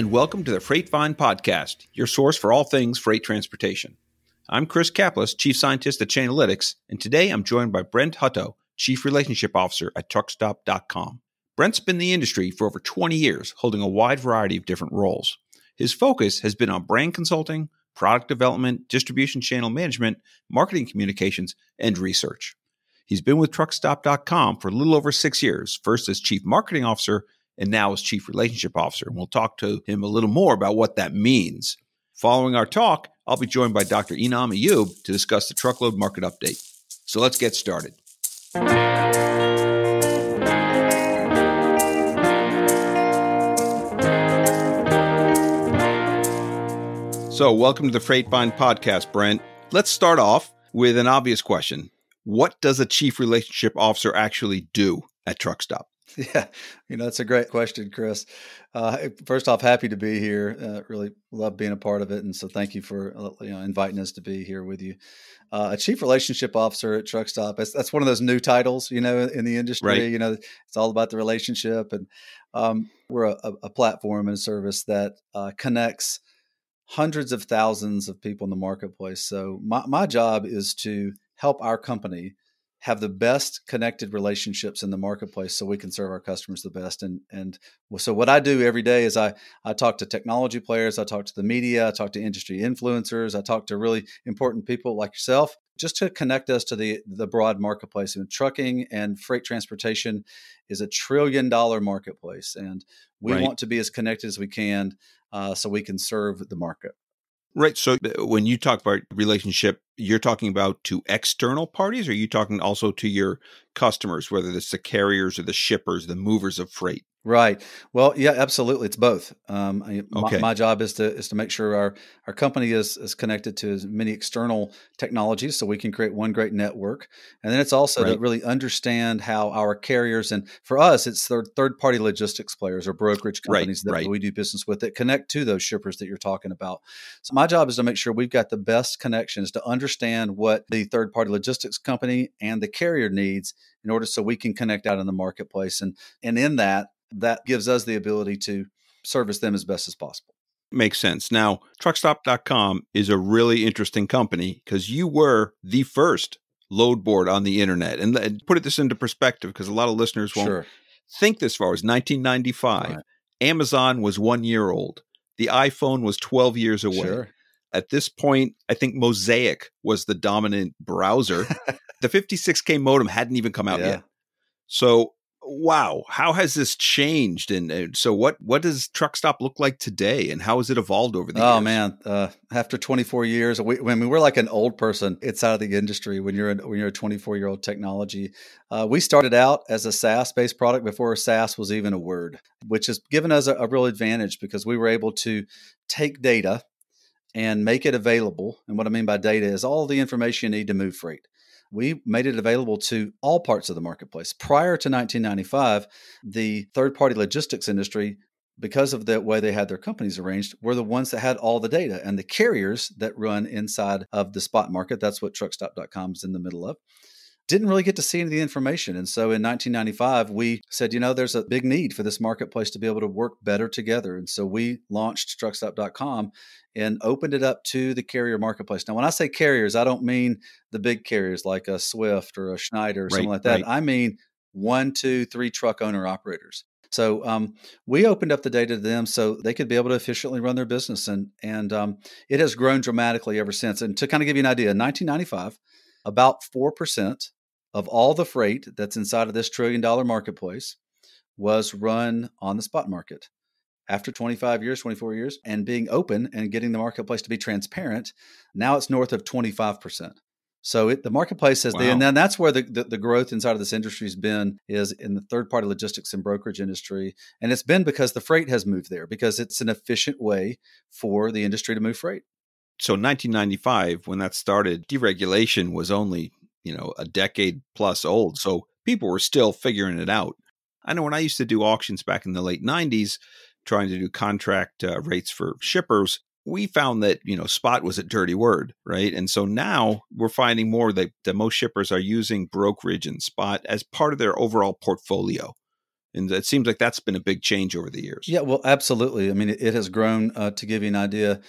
and welcome to the Freight Find Podcast, your source for all things freight transportation. I'm Chris Caplice, Chief Scientist at Chainalytics, and today I'm joined by Brent Hutto, Chief Relationship Officer at TruckStop.com. Brent's been in the industry for over 20 years, holding a wide variety of different roles. His focus has been on brand consulting, product development, distribution channel management, marketing communications, and research. He's been with TruckStop.com for a little over six years, first as Chief Marketing Officer and now as Chief Relationship Officer. And we'll talk to him a little more about what that means. Following our talk, I'll be joined by Dr. Inam Ayub to discuss the truckload market update. So let's get started. So, welcome to the Freight Find podcast, Brent. Let's start off with an obvious question. What does a chief relationship officer actually do at Truckstop? Yeah, you know, that's a great question, Chris. Uh, first off, happy to be here. Uh, really love being a part of it, and so thank you for uh, you know inviting us to be here with you. Uh, a chief relationship officer at Truckstop. That's, that's one of those new titles, you know, in the industry. Right. You know, it's all about the relationship, and um, we're a, a, platform and a service that uh, connects hundreds of thousands of people in the marketplace. So my my job is to help our company have the best connected relationships in the marketplace so we can serve our customers the best. And and so what i do every day is i i talk to technology players i talk to the media i talk to industry influencers i talk to really important people like yourself just to connect us to the the broad marketplace. And trucking and freight transportation is a trillion dollar marketplace and we right. want to be as connected as we can uh, so we can serve the market Right. So uh, when you talk about relationship, you're talking about to external parties, or are you talking also to your customers, whether it's the carriers or the shippers, the movers of freight? Right. Well, yeah, absolutely. It's both. Um, okay. my, my, job is to is to make sure our our company is is connected to as many external technologies, so we can create one great network. And then it's also right. to really understand how our carriers and for us, it's third third party logistics players or brokerage companies right. that right. we do business with that connect to those shippers that you're talking about. So my job is to make sure we've got the best connections to understand what the third party logistics company and the carrier needs in order so we can connect out in the marketplace. And and in that that gives us the ability to service them as best as possible. Makes sense. Now, truckstop.com is a really interesting company because you were the first load board on the internet. And put it this into perspective because a lot of listeners won't sure. think this far. It was 1995. Right. Amazon was one year old. The iPhone was 12 years away. Sure. At this point, I think Mosaic was the dominant browser. the 56K modem hadn't even come out yeah. yet. So wow, how has this changed? And, and, so, what what does Truck Stop look like today, and how has it evolved over the oh, years? Oh man, uh, after 24 years, we, I mean, we're like an old person inside of the industry when you're in, when you're a 24 year old technology. Uh, we started out as a SaaS based product before SaaS was even a word, which has given us a, a real advantage because we were able to take data and make it available. And what I mean by data is all the information you need to move freight we made it available to all parts of the marketplace. Prior to 1995, the third party logistics industry, because of the way they had their companies arranged, were the ones that had all the data. And the carriers that run inside of the spot market, that's what truckstop.com is in the middle of, didn't really get to see any of the information. And so in 1995, we said, you know, there's a big need for this marketplace to be able to work better together. And so we launched truckstop.com and opened it up to the carrier marketplace. Now, when I say carriers, I don't mean the big carriers like a Swift or a Schneider or right, something like that. Right. I mean one, two, three truck owner operators. So um, we opened up the data to them so they could be able to efficiently run their business, and and um, it has grown dramatically ever since. And to kind of give you an idea, in 1995, about four percent of all the freight that's inside of this trillion dollar marketplace was run on the spot market after 25 years, 24 years, and being open and getting the marketplace to be transparent, now it's north of 25%. So it, the marketplace has, wow. and then that's where the, the, the, growth inside of this industry has been is in the third party logistics and brokerage industry. And it's been because the freight has moved there because it's an efficient way for the industry to move freight. So 1995, when that started, deregulation was only, you know, a decade plus old. So people were still figuring it out. I know when I used to do auctions back in the late 90s, trying to do contract uh, rates for shippers, we found that you know spot was a dirty word, right? And so now we're finding more that, that most shippers are using brokerage and spot as part of their overall portfolio. And it seems like that's been a big change over the years. Yeah, well, absolutely. I mean, it, it has grown. Uh, to give you an idea,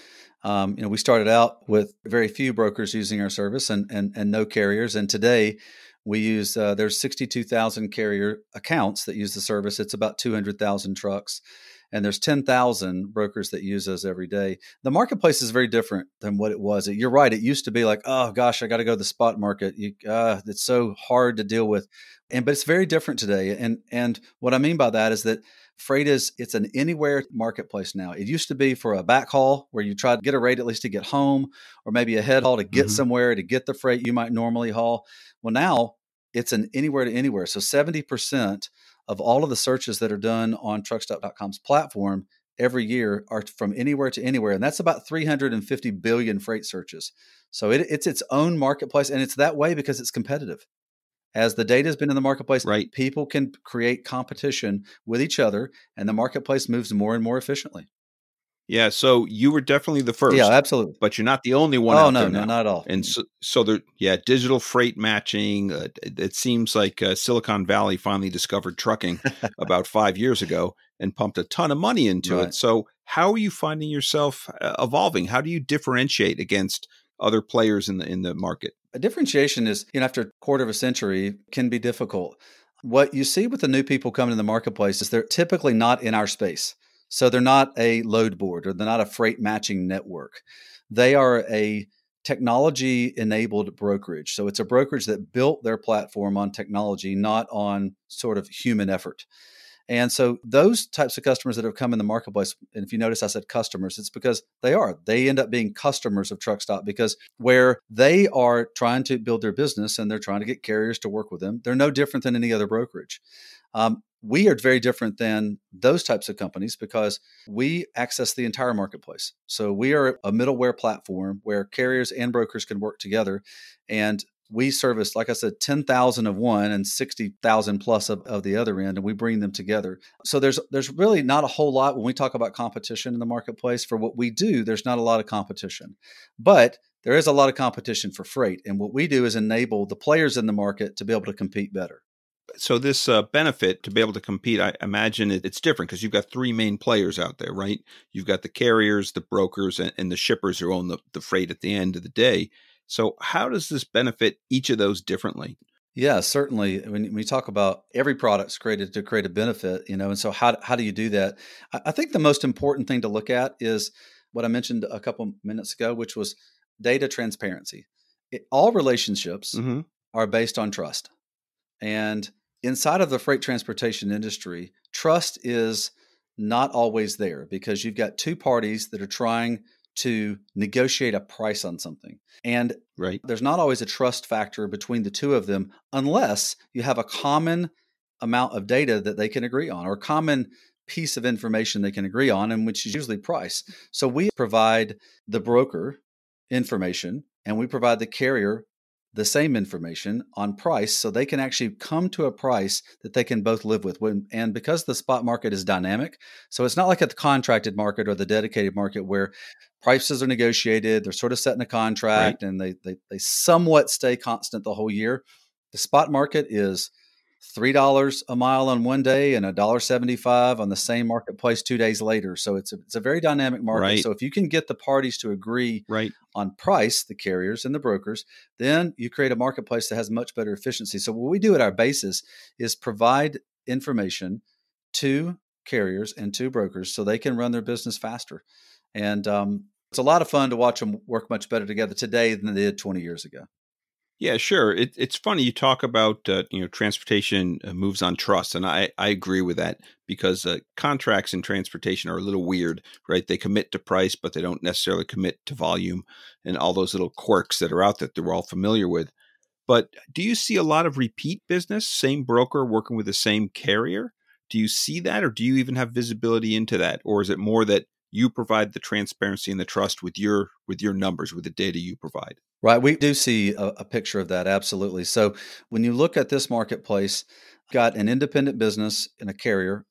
um, you know, we started out with very few brokers using our service and and, and no carriers, and today we use uh, there's 62,000 carrier accounts that use the service. It's about 200,000 trucks, and there's 10,000 brokers that use us every day. The marketplace is very different than what it was. You're right. It used to be like, oh gosh, I got to go to the spot market. You, uh, it's so hard to deal with, and but it's very different today. And and what I mean by that is that freight is it's an anywhere marketplace now. It used to be for a backhaul where you try to get a rate at least to get home, or maybe a head haul to get mm-hmm. somewhere to get the freight you might normally haul. Well, now it's an anywhere to anywhere. So 70% of all of the searches that are done on truckstop.com's platform every year are from anywhere to anywhere. And that's about 350 billion freight searches. So it, it's its own marketplace. And it's that way because it's competitive. As the data has been in the marketplace, right. people can create competition with each other, and the marketplace moves more and more efficiently. Yeah, so you were definitely the first. Yeah, absolutely. But you're not the only one. Oh no, no, not at all. And so, so there, yeah, digital freight matching. Uh, it, it, seems like uh, Silicon Valley finally discovered trucking about five years ago and pumped a ton of money into right. it. So, how are you finding yourself uh, evolving? How do you differentiate against other players in the in the market? A differentiation is, you know, after a quarter of a century, can be difficult. What you see with the new people coming to the marketplace is they're typically not in our space. So they're not a load board or they're not a freight matching network. They are a technology enabled brokerage. So it's a brokerage that built their platform on technology, not on sort of human effort. And so those types of customers that have come in the marketplace, and if you notice I said customers, it's because they are. They end up being customers of Truckstop because where they are trying to build their business and they're trying to get carriers to work with them, they're no different than any other brokerage. Um, we are very different than those types of companies because we access the entire marketplace. So we are a middleware platform where carriers and brokers can work together. And we service, like I said, 10,000 of one and 60,000 plus of, of the other end, and we bring them together. So there's there's really not a whole lot when we talk about competition in the marketplace. For what we do, there's not a lot of competition. But there is a lot of competition for freight. And what we do is enable the players in the market to be able to compete better so this uh, benefit to be able to compete, I imagine it, it's different because you've got three main players out there, right? You've got the carriers, the brokers, and, and the shippers who own the, the freight at the end of the day. So how does this benefit each of those differently? Yeah, certainly. When we talk about every product's created to create a benefit, you know, and so how how do you do that? I think the most important thing to look at is what I mentioned a couple minutes ago, which was data transparency. It, all relationships mm-hmm. are based on trust, and inside of the freight transportation industry, trust is not always there because you've got two parties that are trying to negotiate a price on something. And right. there's not always a trust factor between the two of them unless you have a common amount of data that they can agree on or a common piece of information they can agree on and which is usually price. So we provide the broker information and we provide the carrier the same information on price so they can actually come to a price that they can both live with. And because the spot market is dynamic, so it's not like at the contracted market or the dedicated market where prices are negotiated, they're sort of set in a contract right. and they, they, they somewhat stay constant the whole year. The spot market is three dollars a mile on one day and a dollar seventy five on the same marketplace two days later. So it's a, it's a very dynamic market. Right. So if you can get the parties to agree right. on price, the carriers and the brokers, then you create a marketplace that has much better efficiency. So what we do at our basis is provide information to carriers and to brokers so they can run their business faster. And um, it's a lot of fun to watch them work much better together today than they did 20 years ago. Yeah, sure. It, it's funny you talk about uh, you know transportation uh, moves on trust, and I I agree with that because uh, contracts in transportation are a little weird, right? They commit to price, but they don't necessarily commit to volume, and all those little quirks that are out there that we're all familiar with. But do you see a lot of repeat business, same broker working with the same carrier? Do you see that, or do you even have visibility into that, or is it more that you provide the transparency and the trust with your with your numbers, with the data you provide? Right. We do see a, a, picture of that. Absolutely. So when you look at this marketplace, got an independent business in a carrier,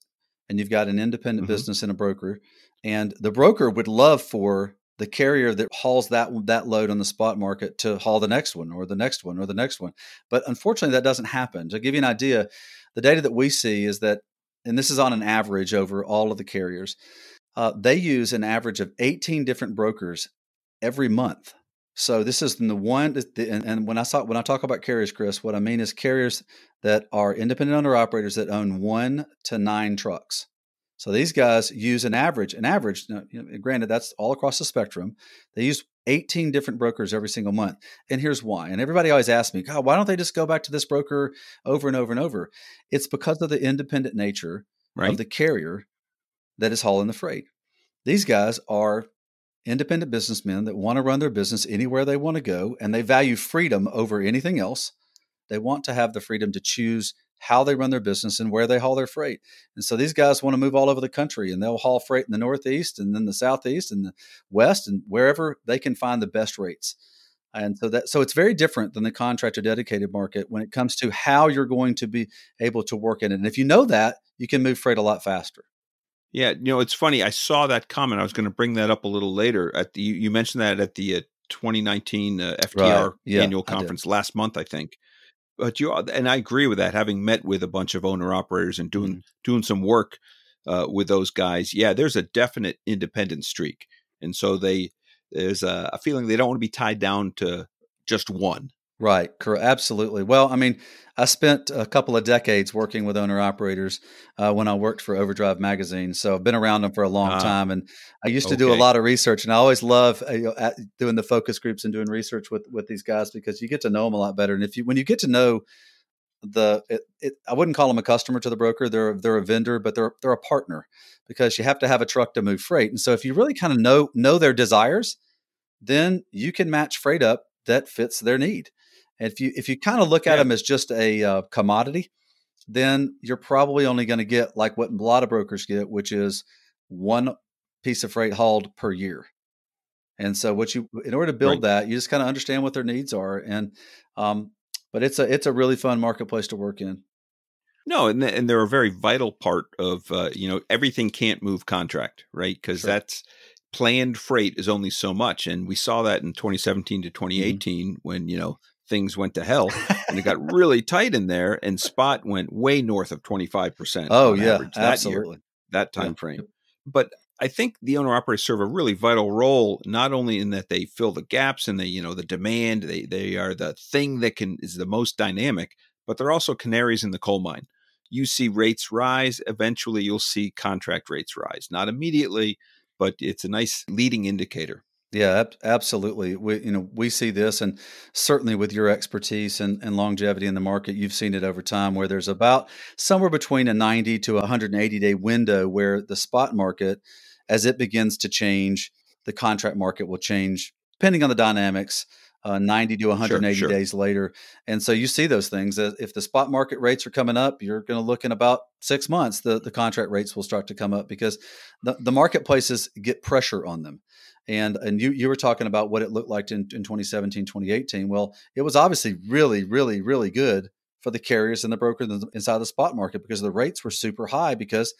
and you've got an independent mm-hmm. business in a broker. And the broker would love for the carrier that hauls that that load on the spot market to haul the next one or the next one or the next one. But unfortunately, that doesn't happen. To give you an idea, the data that we see is that and this is on an average over all of the carriers, uh, they use an average of 18 different brokers every month. So this is the one, and, and when I talk when I talk about carriers, Chris, what I mean is carriers that are independent owner operators that own one to nine trucks. So these guys use an average, an average. You know, granted, that's all across the spectrum. They use 18 different brokers every single month, and here's why. And everybody always asks me, "God, why don't they just go back to this broker over and over and over?" It's because of the independent nature right. of the carrier that is hauling the freight. These guys are independent businessmen that want to run their business anywhere they want to go, and they value freedom over anything else. They want to have the freedom to choose how they run their business and where they haul their freight. And so these guys want to move all over the country and they'll haul freight in the Northeast and then the Southeast and the West and wherever they can find the best rates. And so that so it's very different than the contractor dedicated market when it comes to how you're going to be able to work in it. And if you know that, you can move freight a lot faster. Yeah, you know, it's funny. I saw that comment. I was going to bring that up a little later. At the you mentioned that at the uh, 2019 uh, FTR right. yeah, annual conference last month, I think but you and I agree with that. Having met with a bunch of owner operators and doing mm-hmm. doing some work uh, with those guys, yeah, there's a definite independent streak, and so they there's a, a feeling they don't want to be tied down to just one. Right. Correct. Absolutely. Well, I mean, I spent a couple of decades working with owner operators uh, when I worked for Overdrive Magazine. So I've been around them for a long uh, time, and I used to okay. do a lot of research. And I always love uh, you know, doing the focus groups and doing research with with these guys because you get to know them a lot better. And if you when you get to know the it, it, I wouldn't call them a customer to the broker. They're they're a vendor, but they're they're a partner because you have to have a truck to move freight. And so if you really kind of know know their desires, then you can match freight up that fits their need. And if you if you kind of look at yeah. them as just a uh, commodity, then you're probably only going to get like what a lot of brokers get, which is one piece of freight hauled per year. And so, what you in order to build right. that, you just kind of understand what their needs are, and um, but it's a it's a really fun marketplace to work in. No, and and they're a very vital part of uh, you know everything can't move contract, right? Because sure. that's planned freight is only so much, and we saw that in 2017 to 2018 mm-hmm. when you know things went to hell and it got really tight in there and spot went way north of 25% oh yeah that absolutely. year, that time yeah. frame but i think the owner operators serve a really vital role not only in that they fill the gaps and the you know the demand they they are the thing that can is the most dynamic but they're also canaries in the coal mine. You see rates rise eventually you'll see contract rates rise. Not immediately but it's a nice leading indicator yeah, ab- absolutely. We, you know, we see this, and certainly with your expertise and, and longevity in the market, you've seen it over time, where there's about somewhere between a 90 to 180 day window where the spot market, as it begins to change, the contract market will change depending on the dynamics. Uh, 90 to 180 sure, sure. days later. And so you see those things. If the spot market rates are coming up, you're going to look in about six months, the, the contract rates will start to come up because the, the marketplaces get pressure on them. And and you you were talking about what it looked like in, in 2017, 2018. Well, it was obviously really, really, really good for the carriers and the brokers inside the spot market because the rates were super high because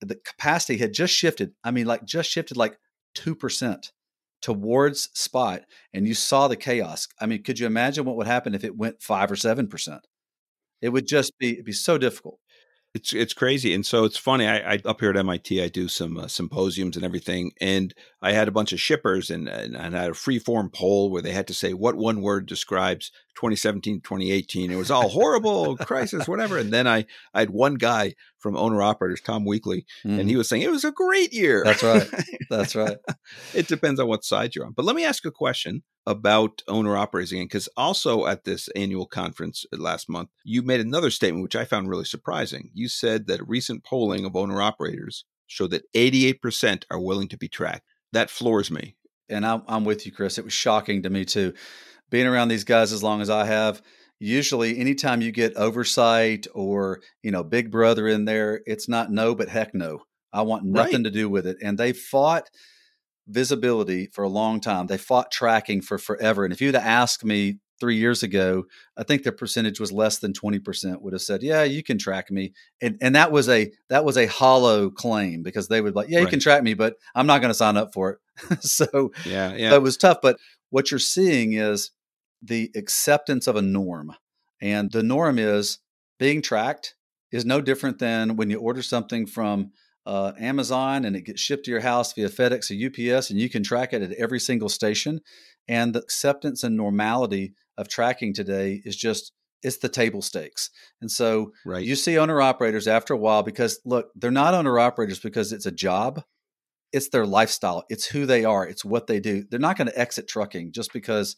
the capacity had just shifted. I mean, like just shifted like two percent towards spot, and you saw the chaos. I mean, could you imagine what would happen if it went five or seven percent? It would just be be so difficult. It's it's crazy, and so it's funny. I, I up here at MIT, I do some uh, symposiums and everything, and I had a bunch of shippers, and, and, and I had a free form poll where they had to say what one word describes 2017, 2018. It was all horrible, crisis, whatever. And then I I had one guy from owner operators, Tom Weekly, mm. and he mm-hmm. was saying it was a great year. That's right. That's right. it depends on what side you're on. But let me ask a question about owner operators again, because also at this annual conference uh, last month, you made another statement which I found really surprising. You said that recent polling of owner operators showed that 88% are willing to be tracked. That floors me. And I'm, I'm with you, Chris. It was shocking to me too. Being around these guys as long as I have, usually anytime you get oversight or you know big brother in there it's not no but heck no i want nothing right. to do with it and they fought visibility for a long time. They fought tracking for forever. And if you'd asked me three years ago, I think the percentage was less than 20% would have said, yeah, you can track me. And, and that was a, that was a hollow claim because they would like, yeah, you right. can track me, but I'm not going to sign up for it. so yeah, yeah, it was tough. But what you're seeing is the acceptance of a norm. And the norm is being tracked is no different than when you order something from uh, Amazon and it gets shipped to your house via FedEx or UPS, and you can track it at every single station. And the acceptance and normality of tracking today is just it's the table stakes. And so right. you see owner operators after a while because look, they're not owner operators because it's a job. It's their lifestyle. It's who they are. It's what they do. They're not going to exit trucking just because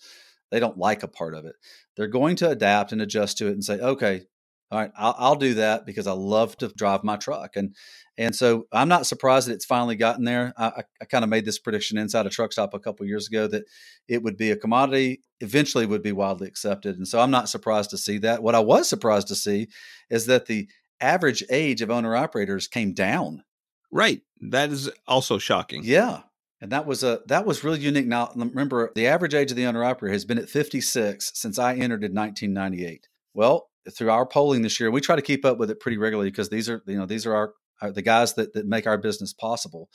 they don't like a part of it. They're going to adapt and adjust to it and say, okay, all right, I'll, I'll, do that because I love to drive my truck. And and so I'm not surprised that it's finally gotten there. I, I, I kind of made this prediction inside a truck stop a couple years ago that it would be a commodity, eventually would be widely accepted. And so I'm not surprised to see that. What I was surprised to see is that the average age of owner operators came down. Right. That is also shocking. Yeah. And that was a that was really unique. Now remember, the average age of the owner operator has been at 56 since I entered in 1998. Well, through our polling this year, we try to keep up with it pretty regularly because these are you know these are our, our the guys that that make our business possible.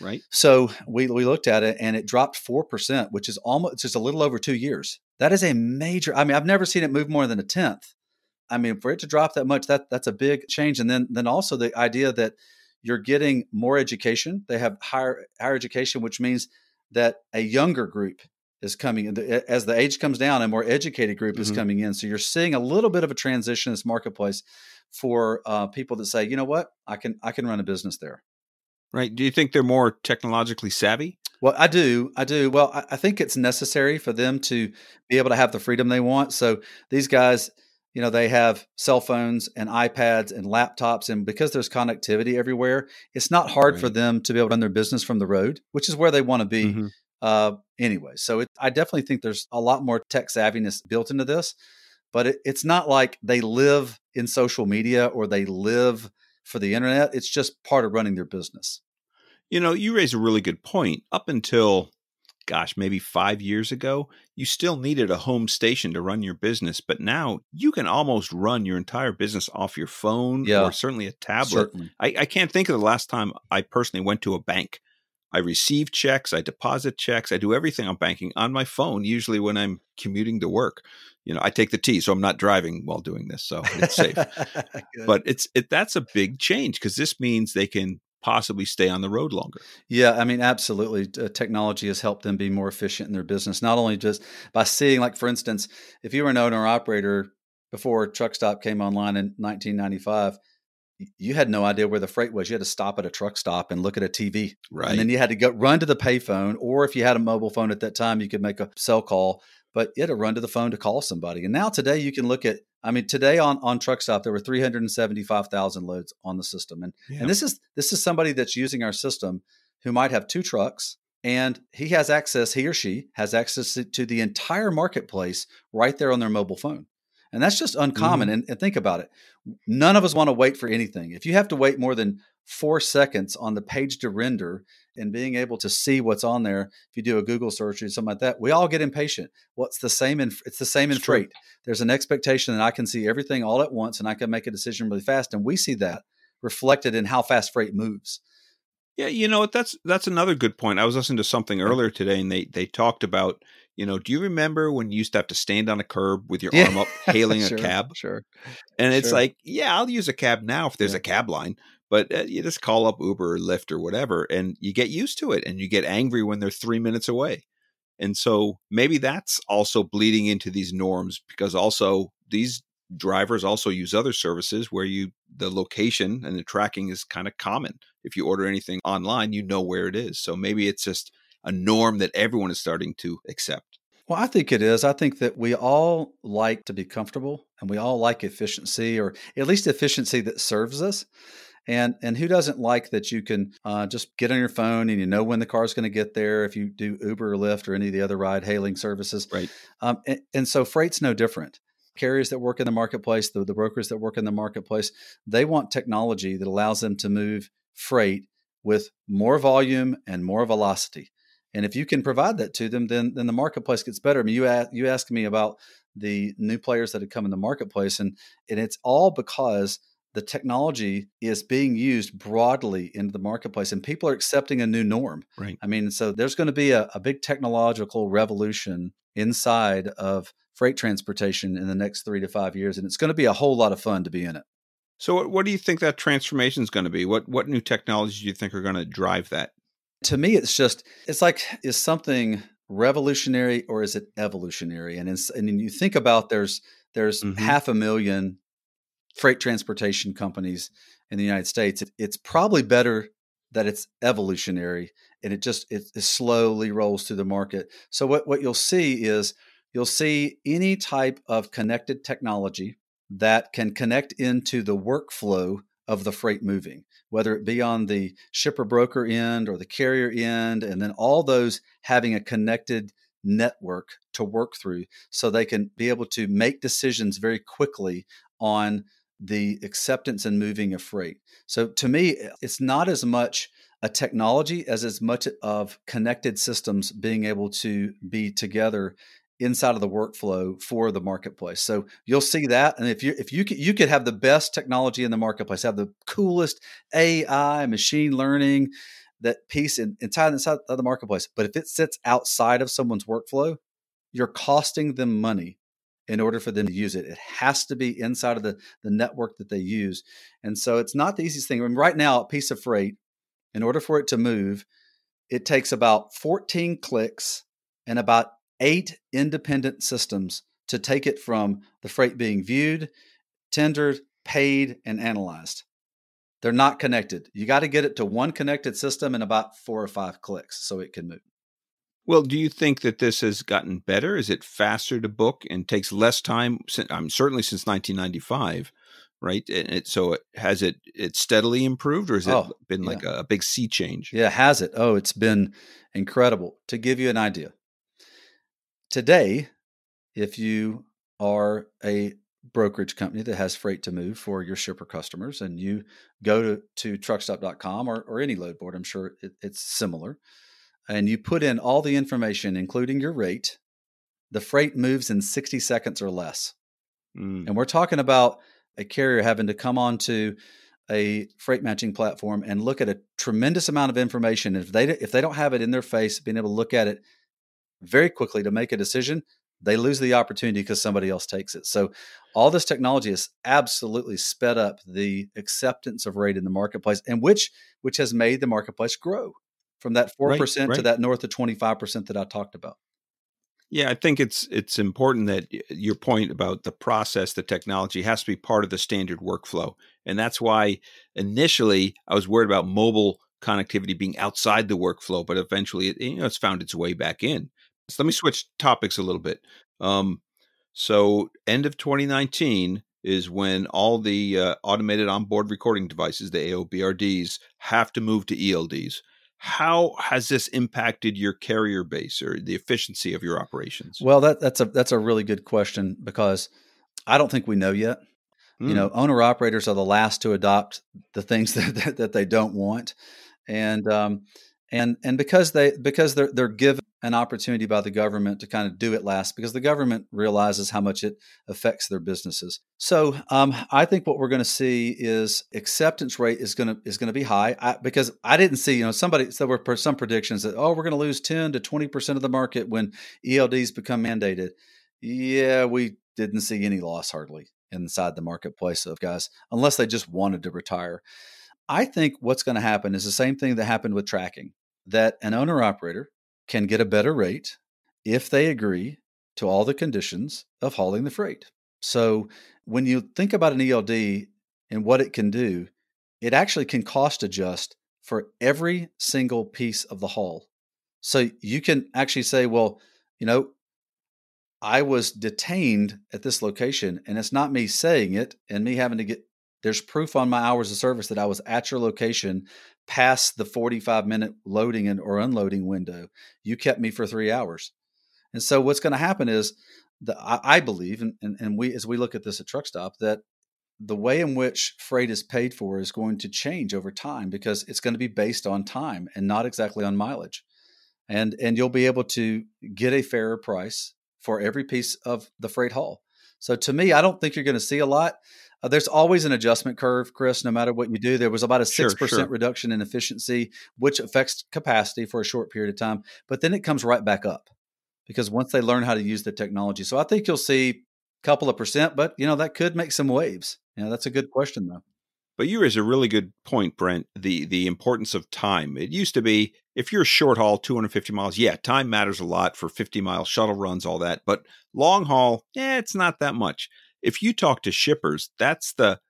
Right. So we we looked at it and it dropped four percent, which is almost just a little over two years. That is a major. I mean, I've never seen it move more than a tenth. I mean, for it to drop that much, that that's a big change. And then then also the idea that you're getting more education. They have higher higher education, which means that a younger group is coming in. As the age comes down, a more educated group mm-hmm. is coming in. So you're seeing a little bit of a transition in this marketplace for uh, people that say, you know what, I can I can run a business there. Right. Do you think they're more technologically savvy? Well, I do. I do. Well, I, I think it's necessary for them to be able to have the freedom they want. So these guys, you know, they have cell phones and iPads and laptops, and because there's connectivity everywhere, it's not hard right. for them to be able to run their business from the road, which is where they want to be. Mm-hmm. Uh, anyway, so it, I definitely think there's a lot more tech savviness built into this, but it, it's not like they live in social media or they live for the internet. It's just part of running their business. You know, you raise a really good point. Up until, gosh, maybe five years ago, you still needed a home station to run your business. But now you can almost run your entire business off your phone yeah, or certainly a tablet. I, I can't think of the last time I personally went to a bank I receive checks, I deposit checks, I do everything on banking on my phone, usually when I'm commuting to work. You know, I take the T, so I'm not driving while doing this, so it's safe. but it's it that's a big change because this means they can possibly stay on the road longer. Yeah, I mean, absolutely. Uh, technology has helped them be more efficient in their business, not only just by seeing, like, for instance, if you were an owner operator before Truck Stop came online in 1995, you had no idea where the freight was. You had to stop at a truck stop and look at a TV. Right. And then you had to go run to the payphone, or if you had a mobile phone at that time, you could make a cell call, but you had to run to the phone to call somebody. And now today you can look at, I mean, today on, on truck stop, there were 375,000 loads on the system. And, yeah. and this is, this is somebody that's using our system who might have two trucks and he has access, he or she has access to the entire marketplace right there on their mobile phone. And that's just uncommon. Mm-hmm. And, and, think about it. None of us want to wait for anything. If you have to wait more than four seconds on the page to render and being able to see what's on there, if you do a Google search or something like that, we all get impatient. What's well, the same in it's the same in it's freight. True. There's an expectation that I can see everything all at once and I can make a decision really fast. And we see that reflected in how fast freight moves. Yeah, you know what? that's that's another good point. I was listening to something earlier today, and they they talked about you know, do you remember when you used to have to stand on a curb with your yeah. arm up hailing sure, a cab? Sure. And it's sure. like, yeah, I'll use a cab now if there's yeah. a cab line, but uh, you just call up Uber or Lyft or whatever, and you get used to it, and you get angry when they're three minutes away. And so maybe that's also bleeding into these norms because also these drivers also use other services where you the location and the tracking is kind of common. If you order anything online, you know where it is. So maybe it's just a norm that everyone is starting to accept? Well, I think it is. I think that we all like to be comfortable and we all like efficiency or at least efficiency that serves us. And and who doesn't like that you can uh, just get on your phone and you know when the car is going to get there if you do Uber or Lyft or any of the other ride hailing services. Right. Um, and, and so freight's no different. Carriers that work in the marketplace, the, the brokers that work in the marketplace, they want technology that allows them to move freight with more volume and more velocity. And if you can provide that to them, then then the marketplace gets better. I mean, you ask, you asked me about the new players that have come in the marketplace, and and it's all because the technology is being used broadly into the marketplace, and people are accepting a new norm. Right. I mean, so there's going to be a, a big technological revolution inside of freight transportation in the next three to five years, and it's going to be a whole lot of fun to be in it. So, what, what do you think that transformation is going to be? What what new technologies do you think are going to drive that? To me, it's just it's like is something revolutionary or is it evolutionary? And and you think about there's there's mm-hmm. half a million freight transportation companies in the United States. It, it's probably better that it's evolutionary and it just it, it slowly rolls through the market. So what what you'll see is you'll see any type of connected technology that can connect into the workflow of the freight moving, whether it be on the shipper broker end or the carrier end, and then all those having a connected network to work through so they can be able to make decisions very quickly on the acceptance and moving of freight. So to me, it's not as much a technology as as much of connected systems being able to be together inside of the workflow for the marketplace. So you'll see that, and if you if you could, you could have the best technology in the marketplace, have the coolest AI, machine learning, that piece in, inside inside of the marketplace. But if it sits outside of someone's workflow, you're costing them money in order for them to use it. It has to be inside of the, the network that they use. And so it's not the easiest thing. I mean, right now, a piece of freight, in order for it to move, it takes about 14 clicks and about eight independent systems to take it from the freight being viewed, tendered, paid, and analyzed. They're not connected. You got to get it to one connected system in about four or five clicks so it can move. Well, do you think that this has gotten better? Is it faster to book and takes less time? I'm certainly since 1995, right? And it, so it, has it it steadily improved, or has it oh, been like a, a big sea change? Yeah, has it? Oh, it's been incredible. To give you an idea, today, if you are a brokerage company that has freight to move for your shipper customers and you go to, to truckstop.com or, or any load board, I'm sure it, it's similar, and you put in all the information, including your rate, the freight moves in 60 seconds or less. Mm. And we're talking about a carrier having to come onto a freight matching platform and look at a tremendous amount of information. If they if they don't have it in their face, being able to look at it very quickly to make a decision, they lose the opportunity because somebody else takes it. So all this technology has absolutely sped up the acceptance of rate in the marketplace and which which has made the marketplace grow from that 4% right, right. to that north of 25% that I talked about. Yeah, I think it's it's important that your point about the process, the technology has to be part of the standard workflow. And that's why initially I was worried about mobile connectivity being outside the workflow, but eventually it, you know it's found its way back in. So let me switch topics a little bit. Um, so end of 2019 is when all the uh, automated onboard recording devices, the AOBRDs, have to move to ELDs. How has this impacted your carrier base or the efficiency of your operations? Well, that, that's a that's a really good question because I don't think we know yet. Mm. You know, hmm. owner operators are the last to adopt the things that that, that they don't want, and um, and and because they because they're they're given an opportunity by the government to kind of do it last because the government realizes how much it affects their businesses. So um, I think what we're going to see is acceptance rate is going to is going to be high I, because I didn't see you know somebody there were some predictions that oh we're going to lose ten to twenty percent of the market when ELDs become mandated. Yeah, we didn't see any loss hardly inside the marketplace of guys unless they just wanted to retire. I think what's going to happen is the same thing that happened with tracking that an owner operator can get a better rate if they agree to all the conditions of hauling the freight. So when you think about an ELD and what it can do, it actually can cost adjust for every single piece of the haul. So you can actually say, well, you know, I was detained at this location and it's not me saying it and me having to get there's proof on my hours of service that I was at your location past the 45 minute loading and or unloading window. You kept me for three hours. And so what's going to happen is that I, I believe, and, and, and we as we look at this at Truck Stop, that the way in which freight is paid for is going to change over time because it's going to be based on time and not exactly on mileage. And and you'll be able to get a fairer price for every piece of the freight haul. So to me, I don't think you're going to see a lot. Uh, there's always an adjustment curve, Chris. No matter what you do, there was about a six sure, percent sure. reduction in efficiency, which affects capacity for a short period of time. But then it comes right back up because once they learn how to use the technology, so I think you'll see a couple of percent, but you know that could make some waves. You know, that's a good question though. But you raise a really good point, Brent. The the importance of time. It used to be if you're short haul, 250 miles, yeah, time matters a lot for 50 mile shuttle runs, all that. But long haul, yeah, it's not that much. If you talk to shippers, that's the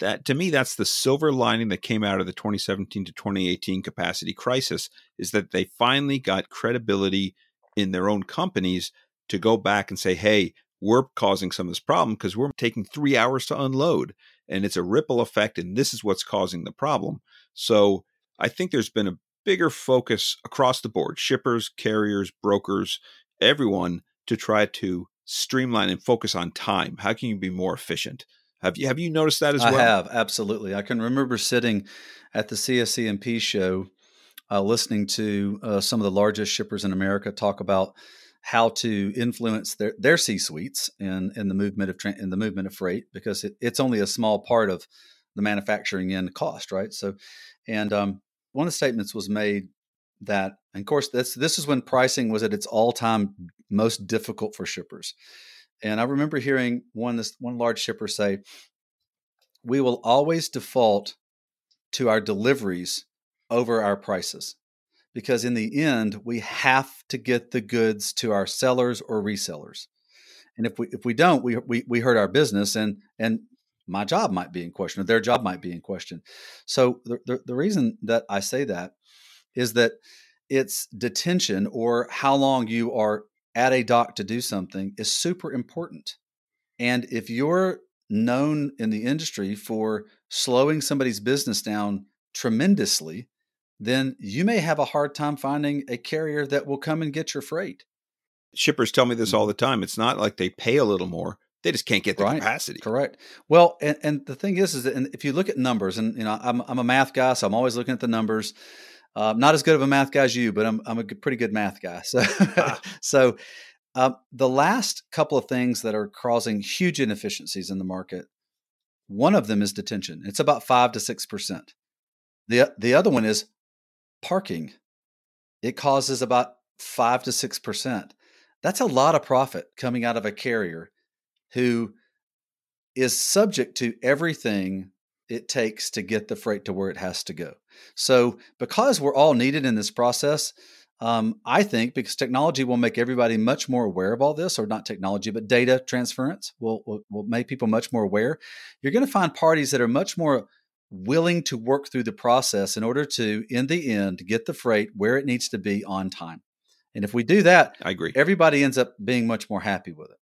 that to me that's the silver lining that came out of the 2017 to 2018 capacity crisis is that they finally got credibility in their own companies to go back and say, hey, we're causing some of this problem because we're taking three hours to unload and it's a ripple effect and this is what's causing the problem. So i think there's been a bigger focus across the board shippers carriers brokers everyone to try to streamline and focus on time? How can you be more efficient? Have you have you noticed that as well? i have absolutely. I can remember sitting at the CSCMP show uh, listening to uh, some of the largest shippers in america talk about how to influence their, their C suites in, in the movement of tra- in the movement of freight because it, it's only a small part of the manufacturing end cost, right? So, and um, one of the statements was made that, and of course, this this is when pricing was at its all time most difficult for shippers. And I remember hearing one this one large shipper say, "We will always default to our deliveries over our prices." because in the end we have to get the goods to our sellers or resellers and if we if we don't we we, we hurt our business and and my job might be in question or their job might be in question so the, the, the reason that i say that is that it's detention or how long you are at a dock to do something is super important and if you're known in the industry for slowing somebody's business down tremendously then you may have a hard time finding a carrier that will come and get your freight. Shippers tell me this all mm-hmm. the time. It's not like they pay a little more; they just can't get the right. capacity. Correct. Well, and, and the thing is, is that if you look at numbers, and you know, I'm I'm a math guy, so I'm always looking at the numbers. Uh, not as good of a math guy as you, but I'm I'm a pretty good math guy. So, ah. so uh, the last couple of things that are causing huge inefficiencies in the market, one of them is detention. It's about five to six percent. the The other one is parking. It causes about 5 to 6%. That's a lot of profit coming out of a carrier who is subject to everything it takes to get the freight to where it has to go. So, because we're all needed in this process, um, I think because technology will make everybody much more aware of all this, or not technology, but data transference will, will, will make people much more aware. You're going to find parties that are much more willing to work through the process in order to, in the end, get the freight where it needs to be on time. And if we do that, I agree. Everybody ends up being much more happy with it.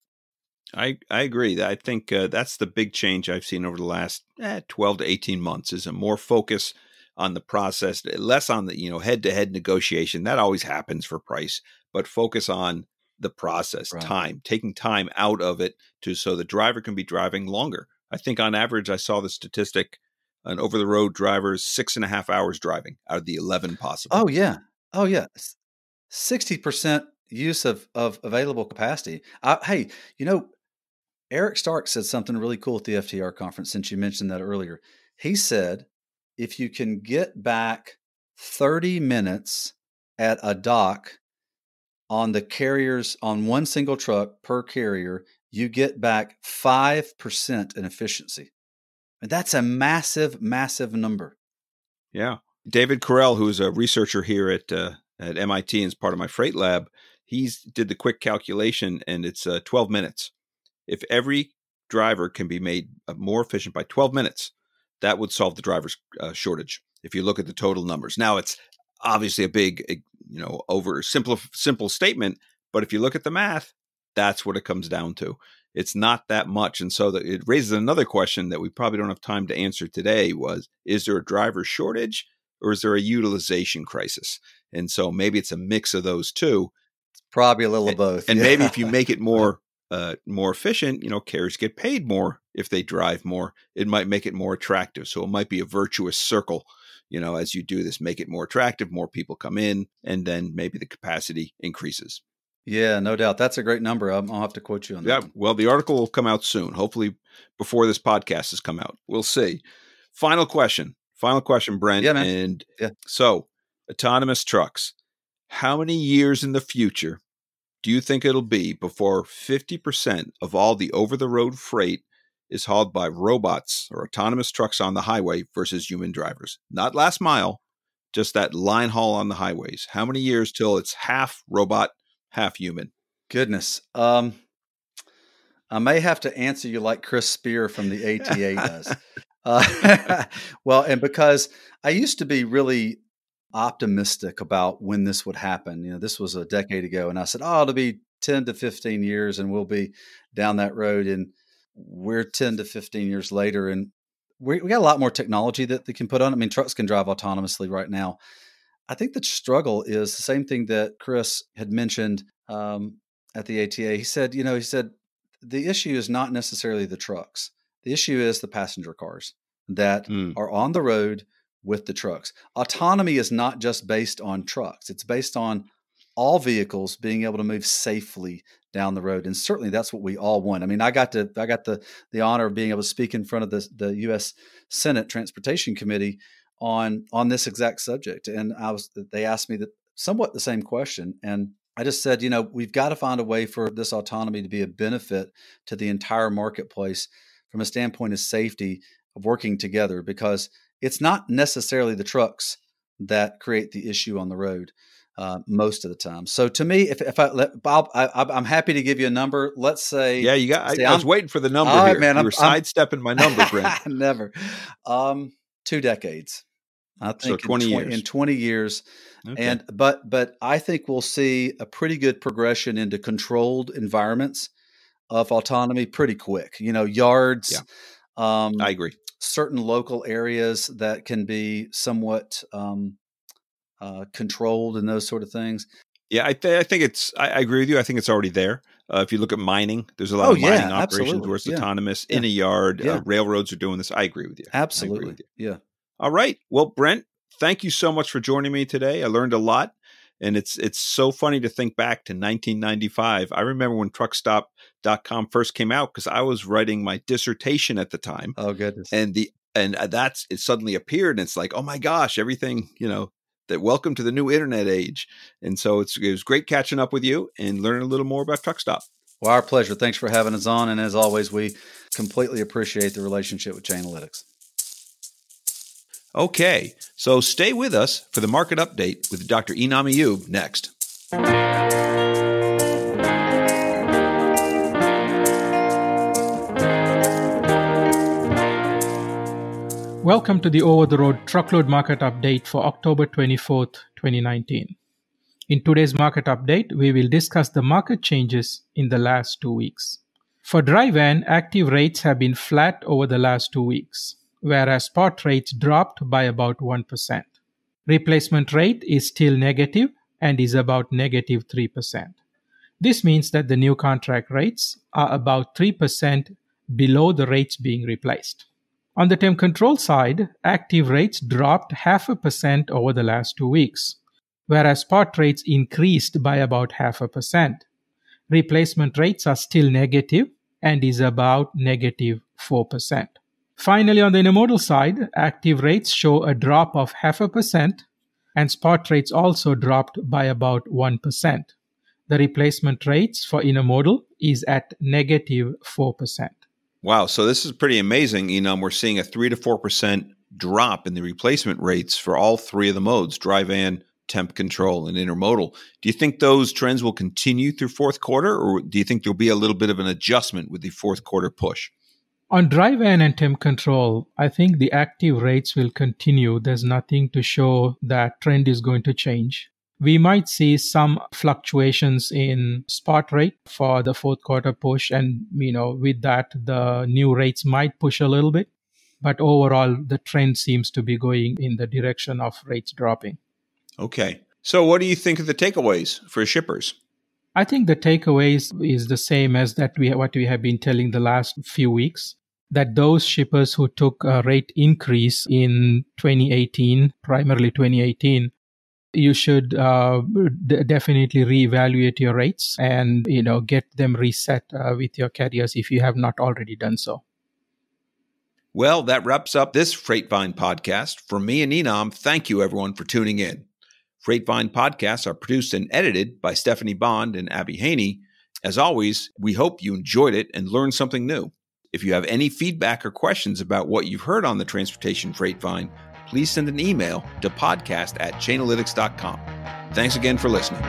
I, I agree. I think uh, that's the big change I've seen over the last eh, 12 to 18 months is a more focus on the process, eh, less on the, you know, head to head negotiation. That always happens for price, but focus on the process, right. time, taking time out of it to so the driver can be driving longer. I think on average, I saw the statistic an over the road driver is six and a half hours driving out of the 11 possible. Oh, yeah. Oh, yeah. 60% use of, of available capacity. I, hey, you know, Eric Starks said something really cool at the FTR conference since you mentioned that earlier. He said, if you can get back 30 minutes at a dock on the carriers on one single truck per carrier, you get back 5% in efficiency. And that's a massive, massive number. Yeah. David Correll, who's a researcher here at uh, at MIT and is part of my freight lab, he's did the quick calculation and it's uh, 12 minutes. If every driver can be made uh, more efficient by 12 minutes, that would solve the driver's uh, shortage. If you look at the total numbers, now it's obviously a big, eh, you know, over simple simple statement, but if you look at the math, that's what it comes down to. It's not that much. And so it raises another question that we probably don't have time to answer today was, is there a driver shortage or is there a utilization crisis? And so maybe it's a mix of those two. It's probably a little of both. And yeah. maybe if you make it more uh, more efficient, you know, carriers get paid more if they drive more. It might make it more attractive. So it might be a virtuous circle. You know, as you do this, make it more attractive, more people come in, and then maybe the capacity increases. Yeah, no doubt. That's a great number. I'll, I'll have to quote you on that. Yeah, well, the article will come out soon. Hopefully, before this podcast has come out. We'll see. Final question. Final question, Brent. Yeah, man. And yeah. so, autonomous trucks. How many years in the future do you think it'll be before 50% of all the over the road freight is hauled by robots or autonomous trucks on the highway versus human drivers. Not last mile, just that line haul on the highways. How many years till it's half robot, half human? Goodness. Um, I may have to answer you like Chris Spear from the ATA does. Uh, well, and because I used to be really optimistic about when this would happen. You know, this was a decade ago, and I said, "Oh, it'll be 10 to 15 years, and we'll be down that road." And we're 10 to 15 years later, and we, we got a lot more technology that they can put on. I mean, trucks can drive autonomously right now. I think the struggle is the same thing that Chris had mentioned um, at the ATA. He said, you know, he said the issue is not necessarily the trucks. The issue is the passenger cars that mm. are on the road with the trucks. Autonomy is not just based on trucks, it's based on all vehicles being able to move safely down the road and certainly that's what we all want i mean i got to i got the the honor of being able to speak in front of the, the u.s senate transportation committee on on this exact subject and i was they asked me the, somewhat the same question and i just said you know we've got to find a way for this autonomy to be a benefit to the entire marketplace from a standpoint of safety of working together because it's not necessarily the trucks that create the issue on the road uh, most of the time. So to me, if, if I let Bob, I, am happy to give you a number. Let's say, yeah, you got. I, I, was waiting for the number all right, here. Man, you I'm, were sidestepping my number, Brent. never. Um, two decades. I think so 20 in, tw- years. in 20 years. Okay. And but but I think we'll see a pretty good progression into controlled environments of autonomy pretty quick. You know, yards. Yeah. Um, I agree. Certain local areas that can be somewhat um, uh, controlled and those sort of things. Yeah, I, th- I think it's. I, I, agree with you. I think it's already there. Uh, if you look at mining, there's a lot oh, of mining yeah, operations absolutely. where it's yeah. autonomous yeah. in a yard. Uh, railroads are doing this. I agree with you. Absolutely. With you. Yeah. All right. Well, Brent, thank you so much for joining me today. I learned a lot, and it's it's so funny to think back to 1995. I remember when TruckStop.com first came out because I was writing my dissertation at the time. Oh goodness! And the and uh, that's it suddenly appeared, and it's like, oh my gosh, everything you know that welcome to the new internet age. And so it's it was great catching up with you and learning a little more about Truckstop. Well, our pleasure. Thanks for having us on. And as always, we completely appreciate the relationship with Chainalytics. Okay, so stay with us for the market update with Dr. Enam Ayub next. Welcome to the Over the Road Truckload Market Update for October 24th, 2019. In today's market update, we will discuss the market changes in the last two weeks. For dry van, active rates have been flat over the last two weeks, whereas spot rates dropped by about 1%. Replacement rate is still negative and is about negative 3%. This means that the new contract rates are about 3% below the rates being replaced. On the temp control side, active rates dropped half a percent over the last two weeks, whereas spot rates increased by about half a percent. Replacement rates are still negative and is about negative 4%. Finally, on the intermodal side, active rates show a drop of half a percent and spot rates also dropped by about 1%. The replacement rates for intermodal is at negative 4%. Wow. So this is pretty amazing. Enam, we're seeing a three to four percent drop in the replacement rates for all three of the modes: dry van, temp control, and intermodal. Do you think those trends will continue through fourth quarter, or do you think there'll be a little bit of an adjustment with the fourth quarter push? On dry van and temp control, I think the active rates will continue. There's nothing to show that trend is going to change. We might see some fluctuations in spot rate for the fourth quarter push and you know with that the new rates might push a little bit. But overall the trend seems to be going in the direction of rates dropping. Okay. So what do you think of the takeaways for shippers? I think the takeaways is the same as that we what we have been telling the last few weeks that those shippers who took a rate increase in 2018 primarily 2018 you should uh, d- definitely reevaluate your rates and you know get them reset uh, with your carriers if you have not already done so. Well, that wraps up this Freightvine podcast. From me and Enam, thank you everyone for tuning in. Freightvine podcasts are produced and edited by Stephanie Bond and Abby Haney. As always, we hope you enjoyed it and learned something new. If you have any feedback or questions about what you've heard on the Transportation Freight Vine, please send an email to podcast at chainalytics.com. Thanks again for listening.